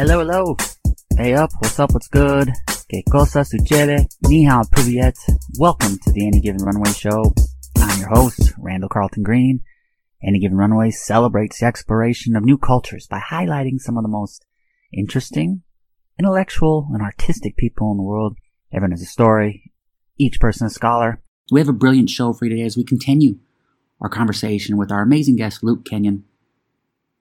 Hello, hello. Hey up, what's up, what's good? Que cosa sucede? Ni hao, privyet. Welcome to the Any Given Runway Show. I'm your host, Randall Carlton Green. Any Given Runway celebrates the exploration of new cultures by highlighting some of the most interesting, intellectual, and artistic people in the world. Everyone has a story, each person a scholar. We have a brilliant show for you today as we continue our conversation with our amazing guest, Luke Kenyon.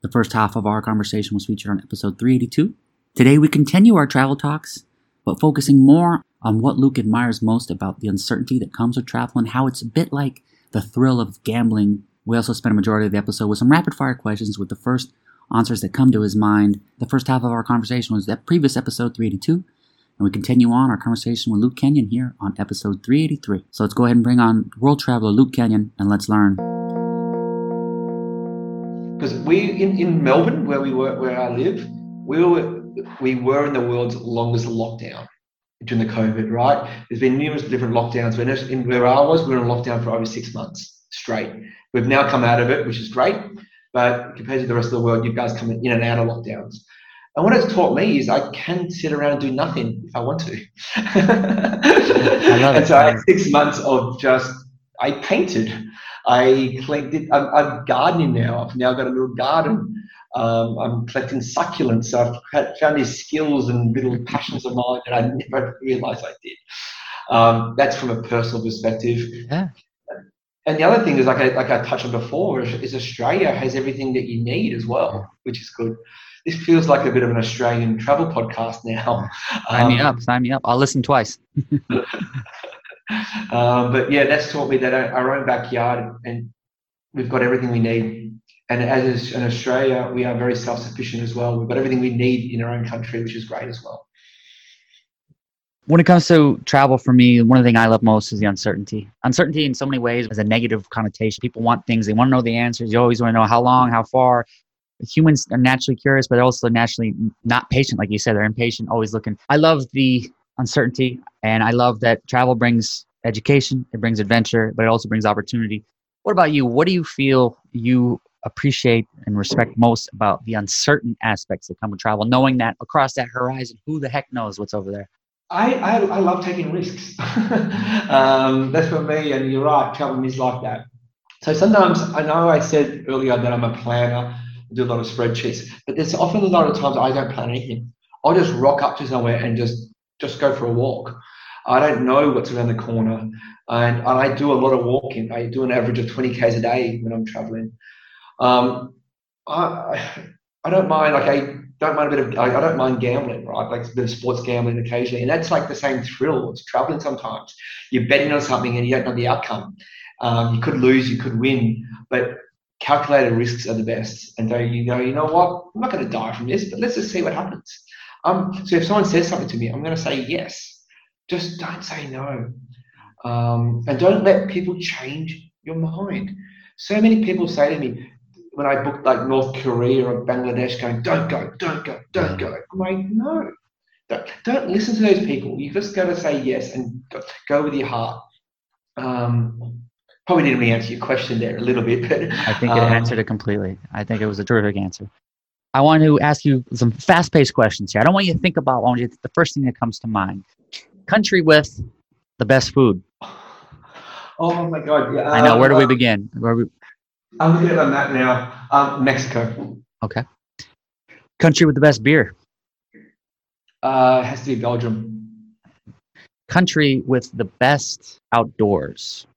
The first half of our conversation was featured on episode 382. Today we continue our travel talks, but focusing more on what Luke admires most about the uncertainty that comes with travel and how it's a bit like the thrill of gambling. We also spent a majority of the episode with some rapid fire questions with the first answers that come to his mind. The first half of our conversation was that previous episode 382, and we continue on our conversation with Luke Kenyon here on episode 383. So let's go ahead and bring on world traveler Luke Kenyon and let's learn because we in, in Melbourne, where we were, where I live, we were we were in the world's longest lockdown during the COVID. Right? There's been numerous different lockdowns. When in where I was, we were in lockdown for over six months straight. We've now come out of it, which is great. But compared to the rest of the world, you guys come in and out of lockdowns. And what it's taught me is I can sit around and do nothing if I want to. I and so I had six months of just I painted. I collected. I'm, I'm, gardening now. I've now got a little garden. Um, I'm collecting succulents. So I've found these skills and little passions of mine that I never realised I did. Um, that's from a personal perspective. Yeah. And the other thing is, like I, like I touched on before, is Australia has everything that you need as well, which is good. This feels like a bit of an Australian travel podcast now. Sign um, me up. Sign me up. I'll listen twice. um, but yeah, that's taught me that our own backyard and we've got everything we need. And as in Australia, we are very self-sufficient as well. We've got everything we need in our own country, which is great as well. When it comes to travel, for me, one of the things I love most is the uncertainty. Uncertainty, in so many ways, has a negative connotation. People want things; they want to know the answers. You always want to know how long, how far. Humans are naturally curious, but they're also naturally not patient, like you said. They're impatient, always looking. I love the uncertainty. And I love that travel brings education, it brings adventure, but it also brings opportunity. What about you? What do you feel you appreciate and respect most about the uncertain aspects that come with travel, knowing that across that horizon, who the heck knows what's over there? I, I, I love taking risks. um, that's for me, and you're right, traveling is like that. So sometimes I know I said earlier that I'm a planner, I do a lot of spreadsheets, but there's often a lot of times I don't plan anything. I'll just rock up to somewhere and just just go for a walk. I don't know what's around the corner. And, I do a lot of walking. I do an average of 20 Ks a day when I'm traveling. Um, I, I don't mind, like, I don't mind a bit of, I, I don't mind gambling, right? Like a bit of sports gambling occasionally. And that's like the same thrill. It's traveling sometimes. You're betting on something and you don't know the outcome. Um, you could lose, you could win, but calculated risks are the best. And so you go, you know what? I'm not going to die from this, but let's just see what happens. Um, so if someone says something to me, I'm going to say yes. Just don't say no. Um, and don't let people change your mind. So many people say to me when I booked like North Korea or Bangladesh, going, don't go, don't go, don't go. I'm like, no. Don't, don't listen to those people. You've just got to say yes and go, go with your heart. Um, probably didn't really answer your question there a little bit, but I think it um, answered it completely. I think it was a terrific answer. I want to ask you some fast paced questions here. I don't want you to think about, you the first thing that comes to mind. Country with the best food. Oh my God. Yeah, I know. Where do we uh, begin? Where we... I'm looking at that now. Um, Mexico. Okay. Country with the best beer. Uh, has to be Belgium. Country with the best outdoors.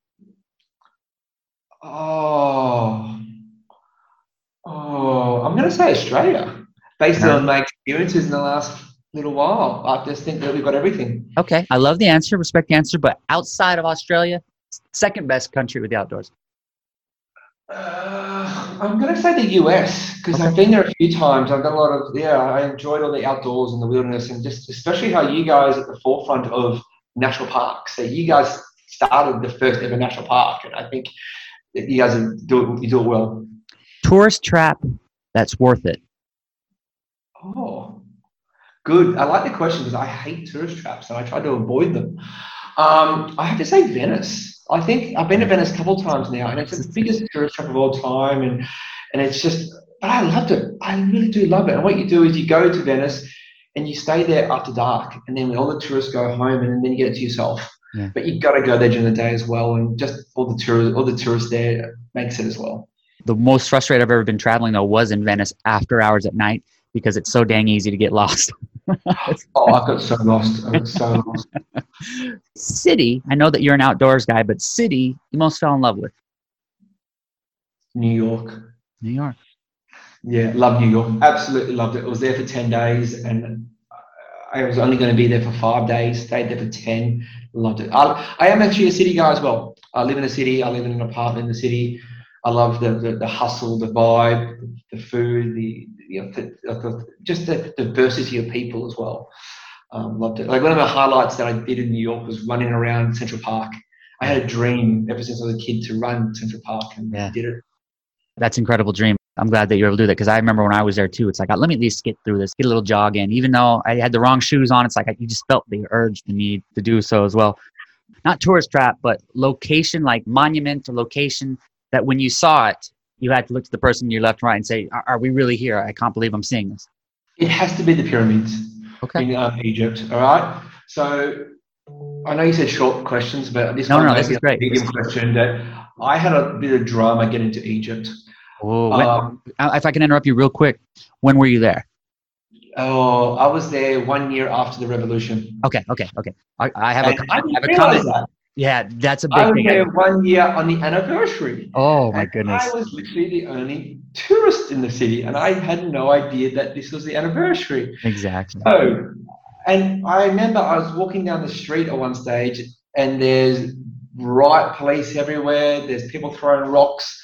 Oh, Oh, I'm going to say Australia, based on my experiences in the last little while. I just think that we've got everything. Okay, I love the answer, respect the answer, but outside of Australia, second best country with the outdoors. Uh, I'm going to say the US because okay. I've been there a few times. I've done a lot of yeah. I enjoyed all the outdoors and the wilderness, and just especially how you guys at the forefront of national parks. So you guys started the first ever national park, and I think you guys do it, you do it well tourist trap that's worth it? Oh, good. I like the question because I hate tourist traps and I try to avoid them. Um, I have to say Venice. I think I've been to Venice a couple of times now, and it's the biggest tourist trap of all time, and and it's just but I loved it. I really do love it. And what you do is you go to Venice and you stay there after dark, and then all the tourists go home, and then you get it to yourself. Yeah. But you've got to go there during the day as well, and just all the tourists, all the tourists there makes it as well. The most frustrated I've ever been traveling though was in Venice after hours at night because it's so dang easy to get lost. oh, I got so lost. I got so lost. City, I know that you're an outdoors guy, but city you most fell in love with? New York. New York. Yeah, love New York. Absolutely loved it. I was there for 10 days and I was only going to be there for five days. Stayed there for 10. Loved it. I, I am actually a city guy as well. I live in a city. I live in an apartment in the city. I love the, the, the hustle, the vibe, the food, the, you know, the, the, just the diversity of people as well. Um, loved it. Like one of the highlights that I did in New York was running around Central Park. I had a dream ever since I was a kid to run Central Park and Yeah. did it. That's an incredible dream. I'm glad that you're able to do that because I remember when I was there too. It's like, let me at least get through this, get a little jog in. Even though I had the wrong shoes on, it's like I, you just felt the urge, the need to do so as well. Not tourist trap, but location, like monument or location that when you saw it, you had to look to the person to your left and right and say, are, are we really here? I can't believe I'm seeing this. It has to be the pyramids. Okay. in uh, Egypt. All right. So I know you said short questions, but this No, one no, this is a great. medium question. That I had a bit of drama getting to Egypt. Oh, Um, if I can interrupt you real quick, when were you there? oh, I was there one year after the revolution. Okay, okay, okay. I, I have a, And I I have a comment. that. Yeah, that's a I big I was there one year on the anniversary. Oh my goodness. I was literally the only tourist in the city, and I had no idea that this was the anniversary. Exactly. Oh, and I remember I was walking down the street at one stage, and there's riot police everywhere. There's people throwing rocks,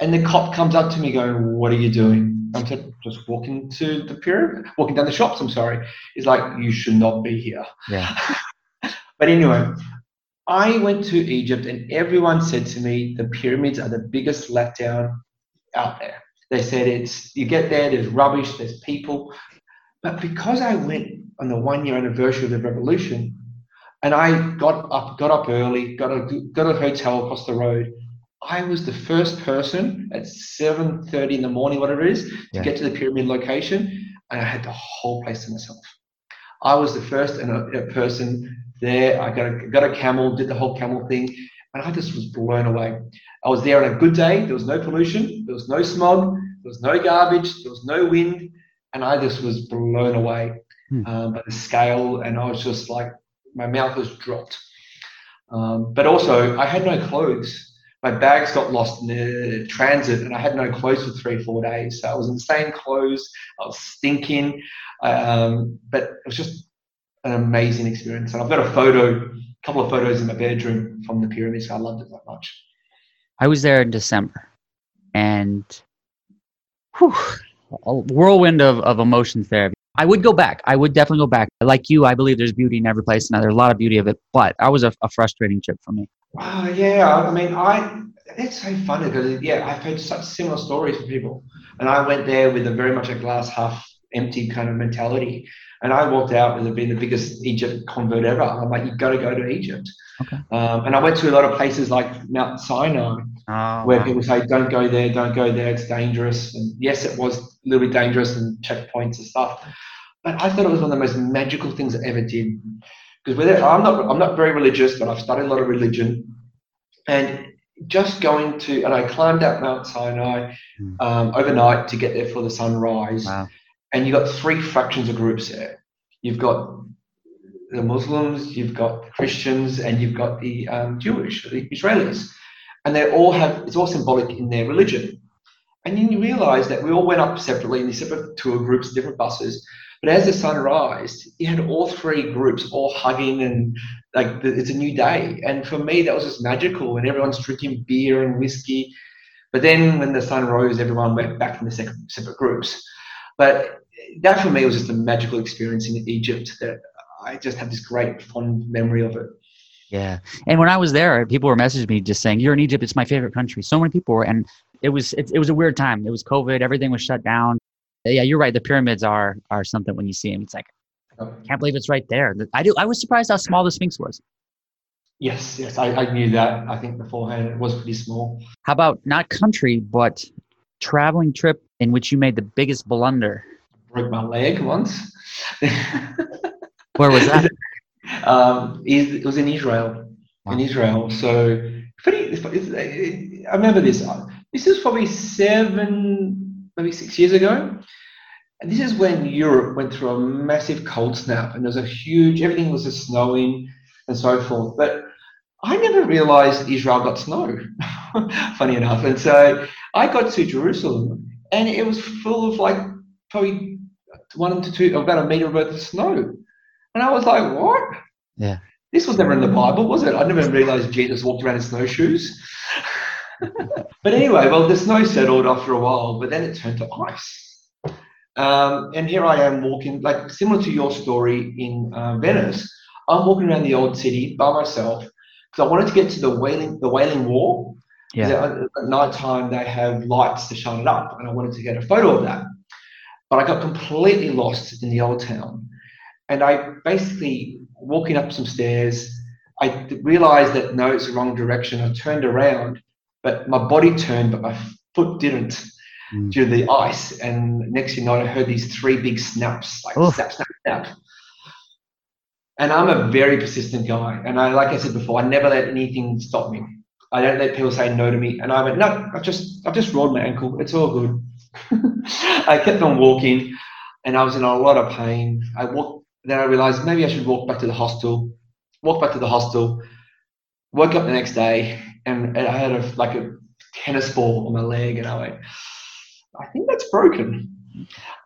and the cop comes up to me going, "What are you doing?" I'm just, just walking to the pyramid, walking down the shops. I'm sorry. He's like, "You should not be here." Yeah. But anyway, I went to Egypt, and everyone said to me, "The pyramids are the biggest letdown out there." They said it's you get there, there's rubbish, there's people, but because I went on the one year anniversary of the revolution, and I got up, got up early, got a got a hotel across the road. I was the first person at seven thirty in the morning, whatever it is, to Yeah. get to the pyramid location, and I had the whole place to myself. I was the first and a, a person there. I got a, got a camel, did the whole camel thing, and I just was blown away. I was there on a good day. There was no pollution. There was no smog. There was no garbage. There was no wind, and I just was blown away Hmm. um, by the scale. And I was just like, my mouth was dropped. Um, but also, I had no clothes. My bags got lost in the transit, and I had no clothes for three, four days. So I was in the same clothes. I was stinking, um, but it was just an amazing experience. And I've got a photo, a couple of photos in my bedroom from the pyramids. I loved it that much. I was there in December, and whew, a whirlwind of, of emotions there. I would go back. I would definitely go back. Like you, I believe there's beauty in every place, and there's a lot of beauty of it. But that was a, a frustrating trip for me. Wow, yeah. I mean, I it's so funny because yeah, I've heard such similar stories from people, and I went there with a very much a glass half empty kind of mentality, and I walked out with it being the biggest Egypt convert ever. I'm like, you've got to go to Egypt. Okay. Um, and I went to a lot of places like Mount Sinai, Oh, where people say, "Don't go there, don't go there, it's dangerous." And yes, it was a little bit dangerous and checkpoints and stuff, but I thought it was one of the most magical things I ever did. Because with it, I'm not, I'm not very religious, but I've studied a lot of religion, and just going to, and I climbed up Mount Sinai Hmm. um, overnight to get there for the sunrise, Wow. and you've got three fractions of groups there. You've got the Muslims, you've got the Christians, and you've got the um, Jewish, the Israelis, and they all have it's all symbolic in their religion. And then you realise that we all went up separately in these separate tour groups, different buses. But as the sun rised, you had all three groups all hugging and like it's a new day. And for me, that was just magical. And everyone's drinking beer and whiskey. But then when the sun rose, everyone went back in the separate, separate groups. But that for me was just a magical experience in Egypt that I just have this great fond memory of it. Yeah. And when I was there, people were messaging me just saying, "You're in Egypt. It's my favorite country." So many people were, and it was it, it was a weird time. It was COVID. Everything was shut down. Yeah, you're right. The pyramids are are something when you see them. It's like I can't believe it's right there. I do. I was surprised how small the Sphinx was. Yes, yes, I, I knew that. I think beforehand it was pretty small. How about not country, but traveling trip in which you made the biggest blunder? Broke my leg once. Where was that? um, it was in Israel. Wow. In Israel. So pretty, I remember this. This is probably seven, maybe six years ago. And this is when Europe went through a massive cold snap and there was a huge, everything was just snowing and so forth. But I never realized Israel got snow, funny enough. And so I got to Jerusalem and it was full of like probably one to two, about a meter worth of snow. And I was like, what? Yeah. This was never in the Bible, was it? I never realized Jesus walked around in snowshoes. but anyway, well, the snow settled after a while, but then it turned to ice. Um, and here I am walking, like similar to your story in uh, Venice. I'm walking around the old city by myself because I wanted to get to the Wailing, the Wailing Wall. Yeah. At, at night time, they have lights to shine it up, and I wanted to get a photo of that. But I got completely lost in the old town. And I basically, walking up some stairs, I realized that no, it's the wrong direction. I turned around, but my body turned, but my foot didn't mm. due to the ice. And next thing you know, I heard these three big snaps, like Oof. snap, snap, snap. And I'm a very persistent guy. And I, like I said before, I never let anything stop me. I don't let people say no to me. And I went, no, I've just, I've just rolled my ankle. It's all good. I kept on walking and I was in a lot of pain. I walked, then I realized maybe I should walk back to the hostel, walk back to the hostel, woke up the next day and, and I had a, like a tennis ball on my leg and I went, I think that's broken.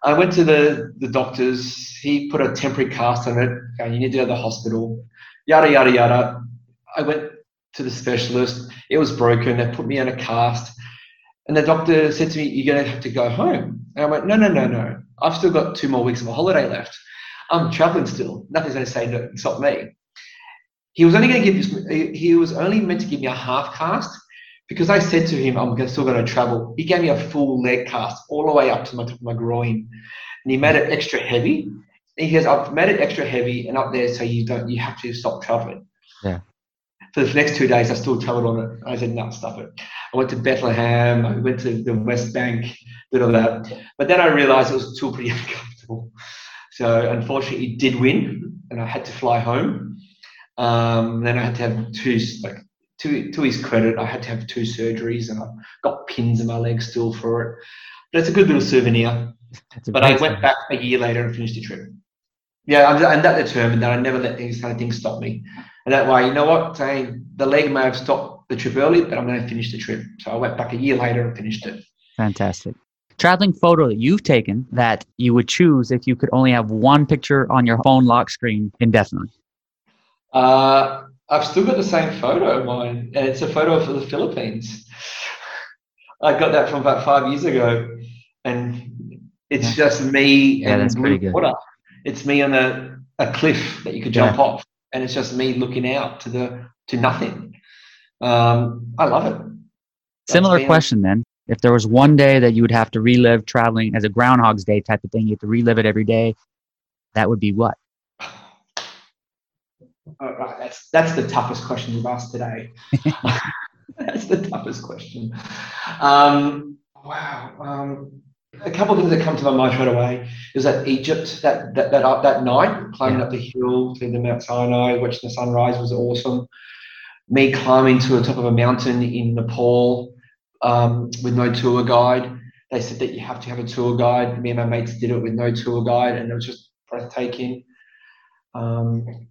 I went to the, the doctors. He put a temporary cast on it. Okay, you need to go to the hospital. Yada, yada, yada. I went to the specialist. It was broken. They put me on a cast. And the doctor said to me, You're going to have to go home. And I went, No, no, no, no. I've still got two more weeks of a holiday left. I'm traveling still. Nothing's going to say no, stop me. He was only going to give this, he was only meant to give me a half cast because I said to him, I'm still going to travel. He gave me a full leg cast all the way up to my, to my groin. And he made it extra heavy. And he goes, I've made it extra heavy and up there so you don't, you have to stop traveling. Yeah. For the next two days, I still traveled on it. I said, no, stop it. I went to Bethlehem. I went to the West Bank, did all that. But then I realized it was still pretty uncomfortable. So unfortunately, it did win, and I had to fly home. Um, then I had to have two, like, to, to his credit, I had to have two surgeries, and I've got pins in my leg still for it. That's a good little souvenir. But I went back a year later and finished the trip. Yeah, I'm, I'm that determined that I never let these kind of things stop me. And that way, you know what? Saying the leg may have stopped the trip early, but I'm going to finish the trip. So I went back a year later and finished it. Fantastic. Traveling photo that you've taken that you would choose if you could only have one picture on your phone lock screen indefinitely? Uh, I've still got the same photo of mine, and it's a photo of the Philippines. I got that from about five years ago, and it's yeah. just me yeah, and blue water. It's me on a, a cliff that you could jump yeah. off, and it's just me looking out to the to nothing. Um, I love it. Similar question then. If there was one day that you would have to relive traveling as a Groundhog's Day type of thing, you have to relive it every day, that would be what? All right, that's that's the toughest question you've asked today. that's the toughest question. Um, wow. Um, a couple of things that come to my mind straight away is that Egypt, that that that, up, that night, climbing yeah. up the hill to the Mount Sinai, watching the sunrise was awesome. Me climbing to the top of a mountain in Nepal um, with no tour guide. They said that you have to have a tour guide. Me and my mates did it with no tour guide, and it was just breathtaking. Um,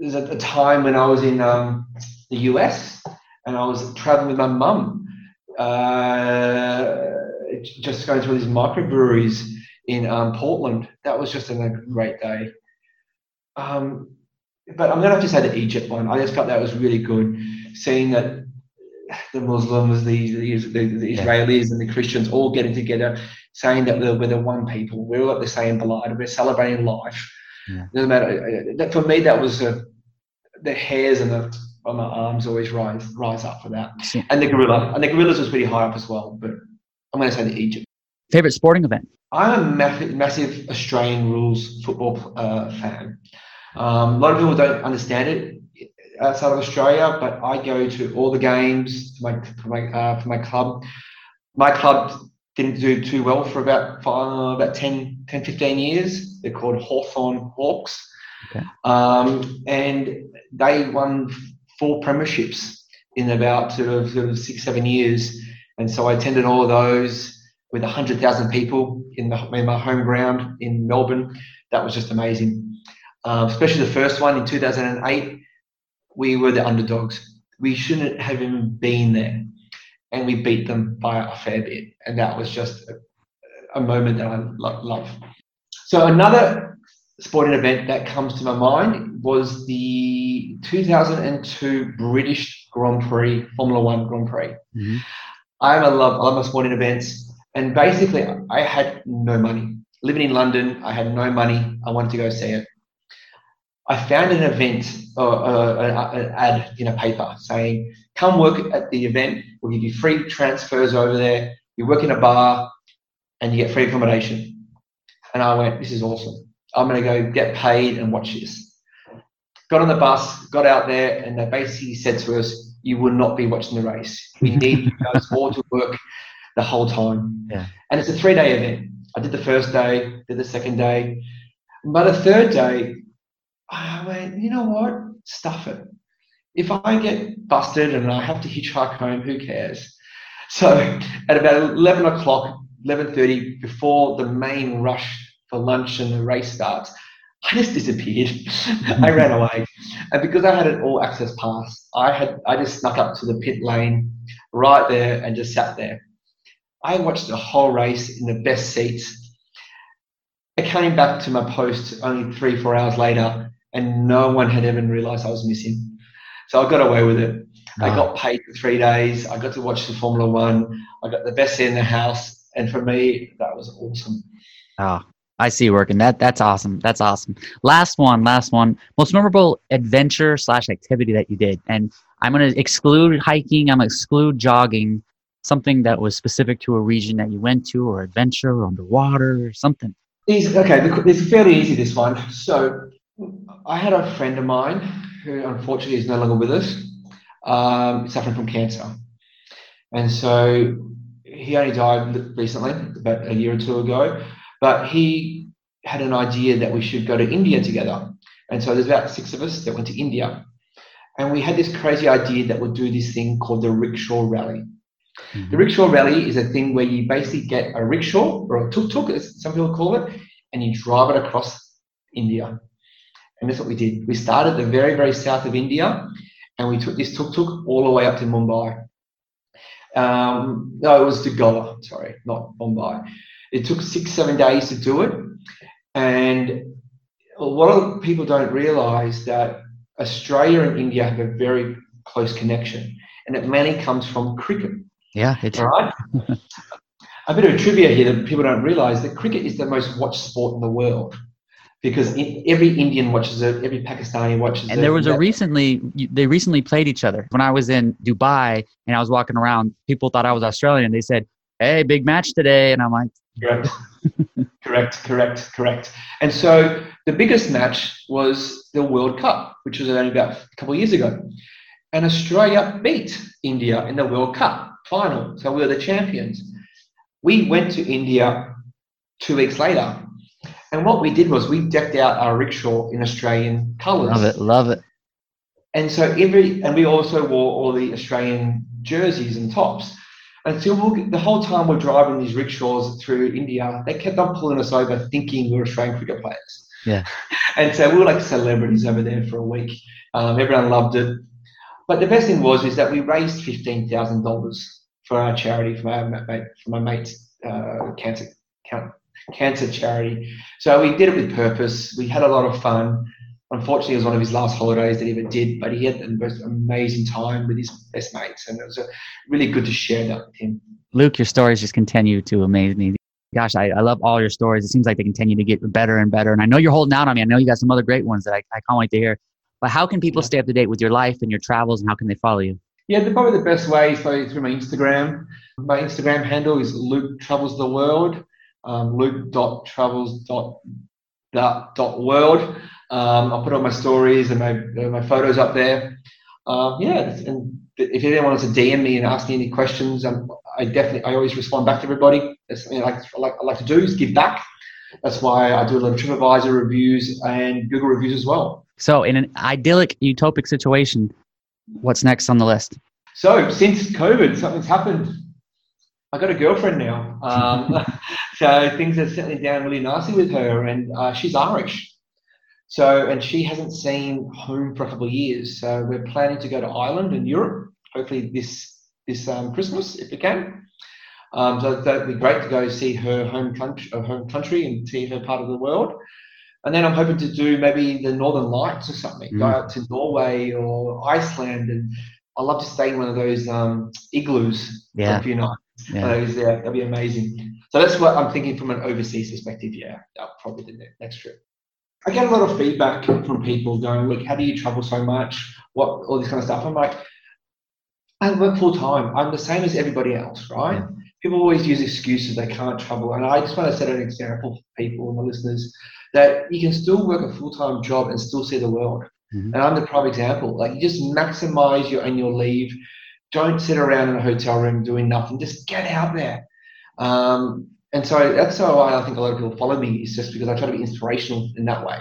there's a, a, time when I was in um, the US and I was traveling with my mum, uh, just going to these microbreweries in um, Portland. That was just a great day. Um, but I'm going to have to say the Egypt one. I just felt that was really good, seeing that the Muslims, the, the, the Israelis, and the Christians all getting together, saying that we're, we're the one people, we're all at the same blood, we're celebrating life. Yeah. Doesn't matter. That, for me, that was a, the hairs and the on my arms always rise rise up for that. Yeah. And the gorilla, and the gorillas was pretty high up as well. But I'm going to say the Egypt. Favorite sporting event? I'm a massive, massive Australian rules football uh, fan. Um, a lot of people don't understand it outside of Australia, but I go to all the games for my for my uh, for my club. My club didn't do too well for about five, about 10, 10, 15 years. They're called Hawthorn Hawks. Okay. Um, and they won four premierships in about sort of, sort of six, seven years. And so I attended all of those with 100,000 people in, the, in my home ground in Melbourne. That was just amazing. Um, especially the first one in 2008, we were the underdogs. We shouldn't have even been there. And we beat them by a fair bit. And that was just a, a moment that I lo- love. So, another sporting event that comes to my mind was the 2002 British Grand Prix, Formula One Grand Prix. Mm-hmm. I'm a love, I love sporting events. And basically, I had no money. Living in London, I had no money. I wanted to go see it. I found an event or uh, an ad in a paper saying, "Come work at the event. We'll give you free transfers over there. You work in a bar, and you get free accommodation." And I went, "This is awesome. I'm going to go get paid and watch this." Got on the bus, got out there, and they basically said to us, "You will not be watching the race. We need you guys all to work the whole time." Yeah. And it's a three-day event. I did the first day, did the second day, but the third day I went, you know what? Stuff it. If I get busted and I have to hitchhike home, who cares? So at about 11 o'clock, 11.30, before the main rush for lunch and the race starts, I just disappeared. I ran away. And because I had an all access pass, I had I just snuck up to the pit lane right there and just sat there. I watched the whole race in the best seats. I came back to my post only three, four hours later and no one had even realized I was missing. So I got away with it. I got paid for three days. I got to watch the Formula One. I got the best seat in the house, and for me, that was awesome. Oh, I see you working. That that's awesome. That's awesome. Last one, last one. Most memorable adventure slash activity that you did, and I'm gonna exclude hiking. I'm gonna exclude jogging. Something that was specific to a region that you went to, or adventure, or underwater, or something. Easy. Okay, it's fairly easy. This one. So I had a friend of mine who unfortunately is no longer with us, um, suffering from cancer. And so he only died recently, about a year or two ago, but he had an idea that we should go to India together. And so there's about six of us that went to India. And we had this crazy idea that we'd do this thing called the rickshaw rally. Mm-hmm. The rickshaw rally is a thing where you basically get a rickshaw or a tuk tuk, as some people call it, and you drive it across India. And that's what we did. We started the very, very south of India and we took this tuk tuk all the way up to Mumbai. Um, no, it was to Goa, sorry, not Mumbai. It took six, seven days to do it. And a lot of people don't realize that Australia and India have a very close connection, and it mainly comes from cricket. Yeah, it's right. a bit of a trivia here that people don't realize that cricket is the most watched sport in the world because every Indian watches it, every Pakistani watches and it. And there was a recently, they recently played each other. When I was in Dubai and I was walking around, people thought I was Australian. They said, "Hey, big match today," and I'm like, "Correct, correct, correct, correct." And so the biggest match was the World Cup, which was only about a couple of years ago, and Australia beat India in the World Cup final. So we were the champions. We went to India two weeks later and what we did was we decked out our rickshaw in Australian colours. Love it, love it. And so every, and we also wore all the Australian jerseys and tops. Until we, the whole time we're driving these rickshaws through India, they kept on pulling us over, thinking we were Australian cricket players. Yeah. And so we were like celebrities over there for a week. Um, everyone loved it. But the best thing was is that we raised fifteen thousand dollars for our charity for my mate, for my mate's uh, cancer cancer charity. So we did it with purpose. We had a lot of fun. Unfortunately, it was one of his last holidays that he ever did, but he had the most amazing time with his best mates, and it was uh, really good to share that with him. Luke, your stories just continue to amaze me. Gosh, I, I love all your stories. It seems like they continue to get better and better. And I know you're holding out on me. I know you got some other great ones that I, I can't wait to hear. But how can people stay up to date with your life and your travels, and how can they follow you? Yeah, the, probably the best way is through my Instagram. My Instagram handle is Luke Travels the World um, luke.travels.world. Um, I'll put all my stories and my, my photos up there. Um, yeah, and if anyone wants to DM me and ask me any questions, um, I definitely I always respond back to everybody. That's something I like, I like I like to do is give back. That's why I do a lot of TripAdvisor reviews and Google reviews as well. So, in an idyllic, utopic situation, what's next on the list? So, since COVID, something's happened. I got a girlfriend now. Um, so things are settling down really nicely with her, and uh, she's Irish. So, and she hasn't seen home for a couple of years. So we're planning to go to Ireland and Europe, hopefully this this um, Christmas if we can. Um, so that'd be great to go see her home country, her home country, and see her part of the world. And then I'm hoping to do maybe the Northern Lights or something. Mm. Go out to Norway or Iceland, and I love to stay in one of those um, igloos yeah. for a few nights. Yeah. Yeah, that'd be amazing. So that's what I'm thinking from an overseas perspective. Yeah, that'll probably the next trip. I get a lot of feedback from people going, look, how do you travel so much? What all this kind of stuff. I'm like, I work full time. I'm the same as everybody else, right? People always use excuses they can't travel. And I just want to set an example for people and the listeners that you can still work a full time job and still see the world. Mm-hmm. And I'm the prime example. Like you just maximize your annual leave. Don't sit around in a hotel room doing nothing. Just get out there. Um, and so that's why I think a lot of people follow me is just because I try to be inspirational in that way.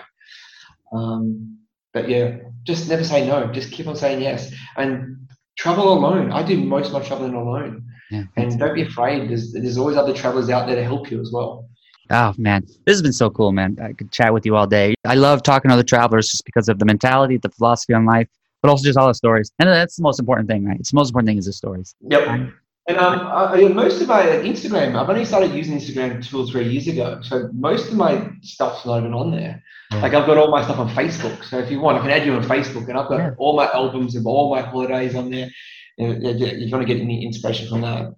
Um, but yeah, just never say no. Just keep on saying yes and travel alone. I do most of my traveling alone. Yeah, and don't be afraid. There's there's always other travelers out there to help you as well. Oh man, this has been so cool, man. I could chat with you all day. I love talking to other travelers just because of the mentality, the philosophy on life, but also just all the stories. And that's the most important thing, right? It's the most important thing is the stories. Yep. And um, I, most of my Instagram, I've only started using Instagram two or three years ago. So most of my stuff's not even on there. Yeah. Like I've got all my stuff on Facebook. So if you want, I can add you on Facebook, and I've got yeah. all my albums of all my holidays on there. If you want to get any inspiration from that.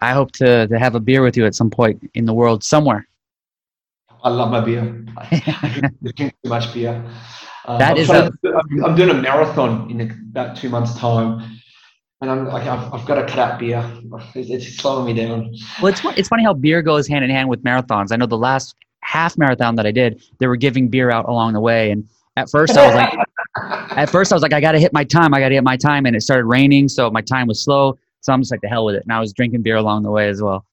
I hope to, to have a beer with you at some point in the world somewhere. I love my beer. I drink too much beer. Um, that I'm is a, to, I'm doing a marathon in about two months' time and I'm like, I've, I've got to cut out beer. It's, it's, slowing me down. Well, it's it's funny how beer goes hand in hand with marathons. I know the last half marathon that I did, they were giving beer out along the way, and at first I was like, at first I was like, I got to hit my time, I got to hit my time, and it started raining, so my time was slow. So I'm just like, the hell with it. And I was drinking beer along the way as well.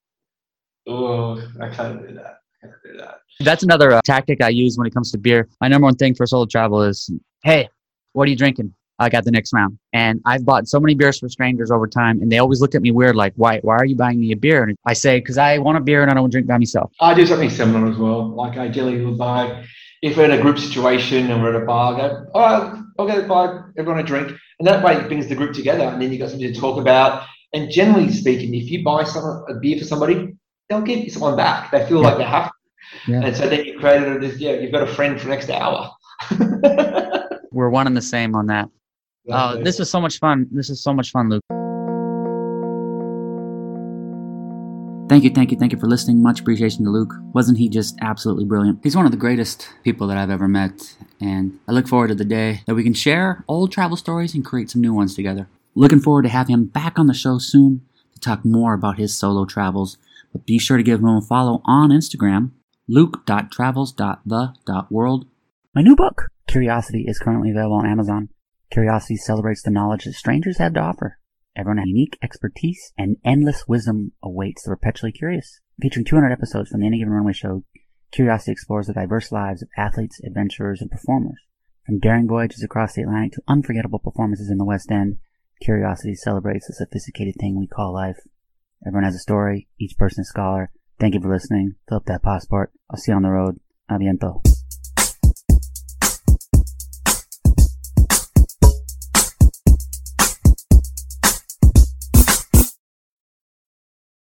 Oh, I can't do that. Do that. That's another uh, tactic I use when it comes to beer. My number one thing for solo travel is, hey, what are you drinking? I got the next round. And I've bought so many beers for strangers over time, and they always look at me weird, like, why, why are you buying me a beer? And I say, because I want a beer and I don't want to drink by myself. I do something similar as well. Like, I generally will buy, if we're in a group situation and we're at a bar, I go, all right, I'll go buy everyone a drink. And that way it brings the group together, and then you've got something to talk about. And generally speaking, if you buy someone, a beer for somebody, they'll give you someone back. They feel yeah. like they have to. Yeah. And so then you created this, yeah, you've got a friend for the next hour. We're one and the same on that. Uh, this was so much fun. This is so much fun, Luke. Thank you, thank you, thank you for listening. Much appreciation to Luke. Wasn't he just absolutely brilliant? He's one of the greatest people that I've ever met, and I look forward to the day that we can share old travel stories and create some new ones together. Looking forward to having him back on the show soon talk more about his solo travels. But be sure to give him a follow on Instagram, luke.travels.the.world. My new book, Curiosity, is currently available on Amazon. Curiosity celebrates the knowledge that strangers have to offer. Everyone has unique expertise and endless wisdom awaits the perpetually curious. Featuring 200 episodes from the Any Given Runway show, Curiosity explores the diverse lives of athletes, adventurers, and performers. From daring voyages across the Atlantic to unforgettable performances in the West End, Curiosity celebrates the sophisticated thing we call life. Everyone has a story, each person a scholar. Thank you for listening. Fill up that passport. I'll see you on the road. Aviento.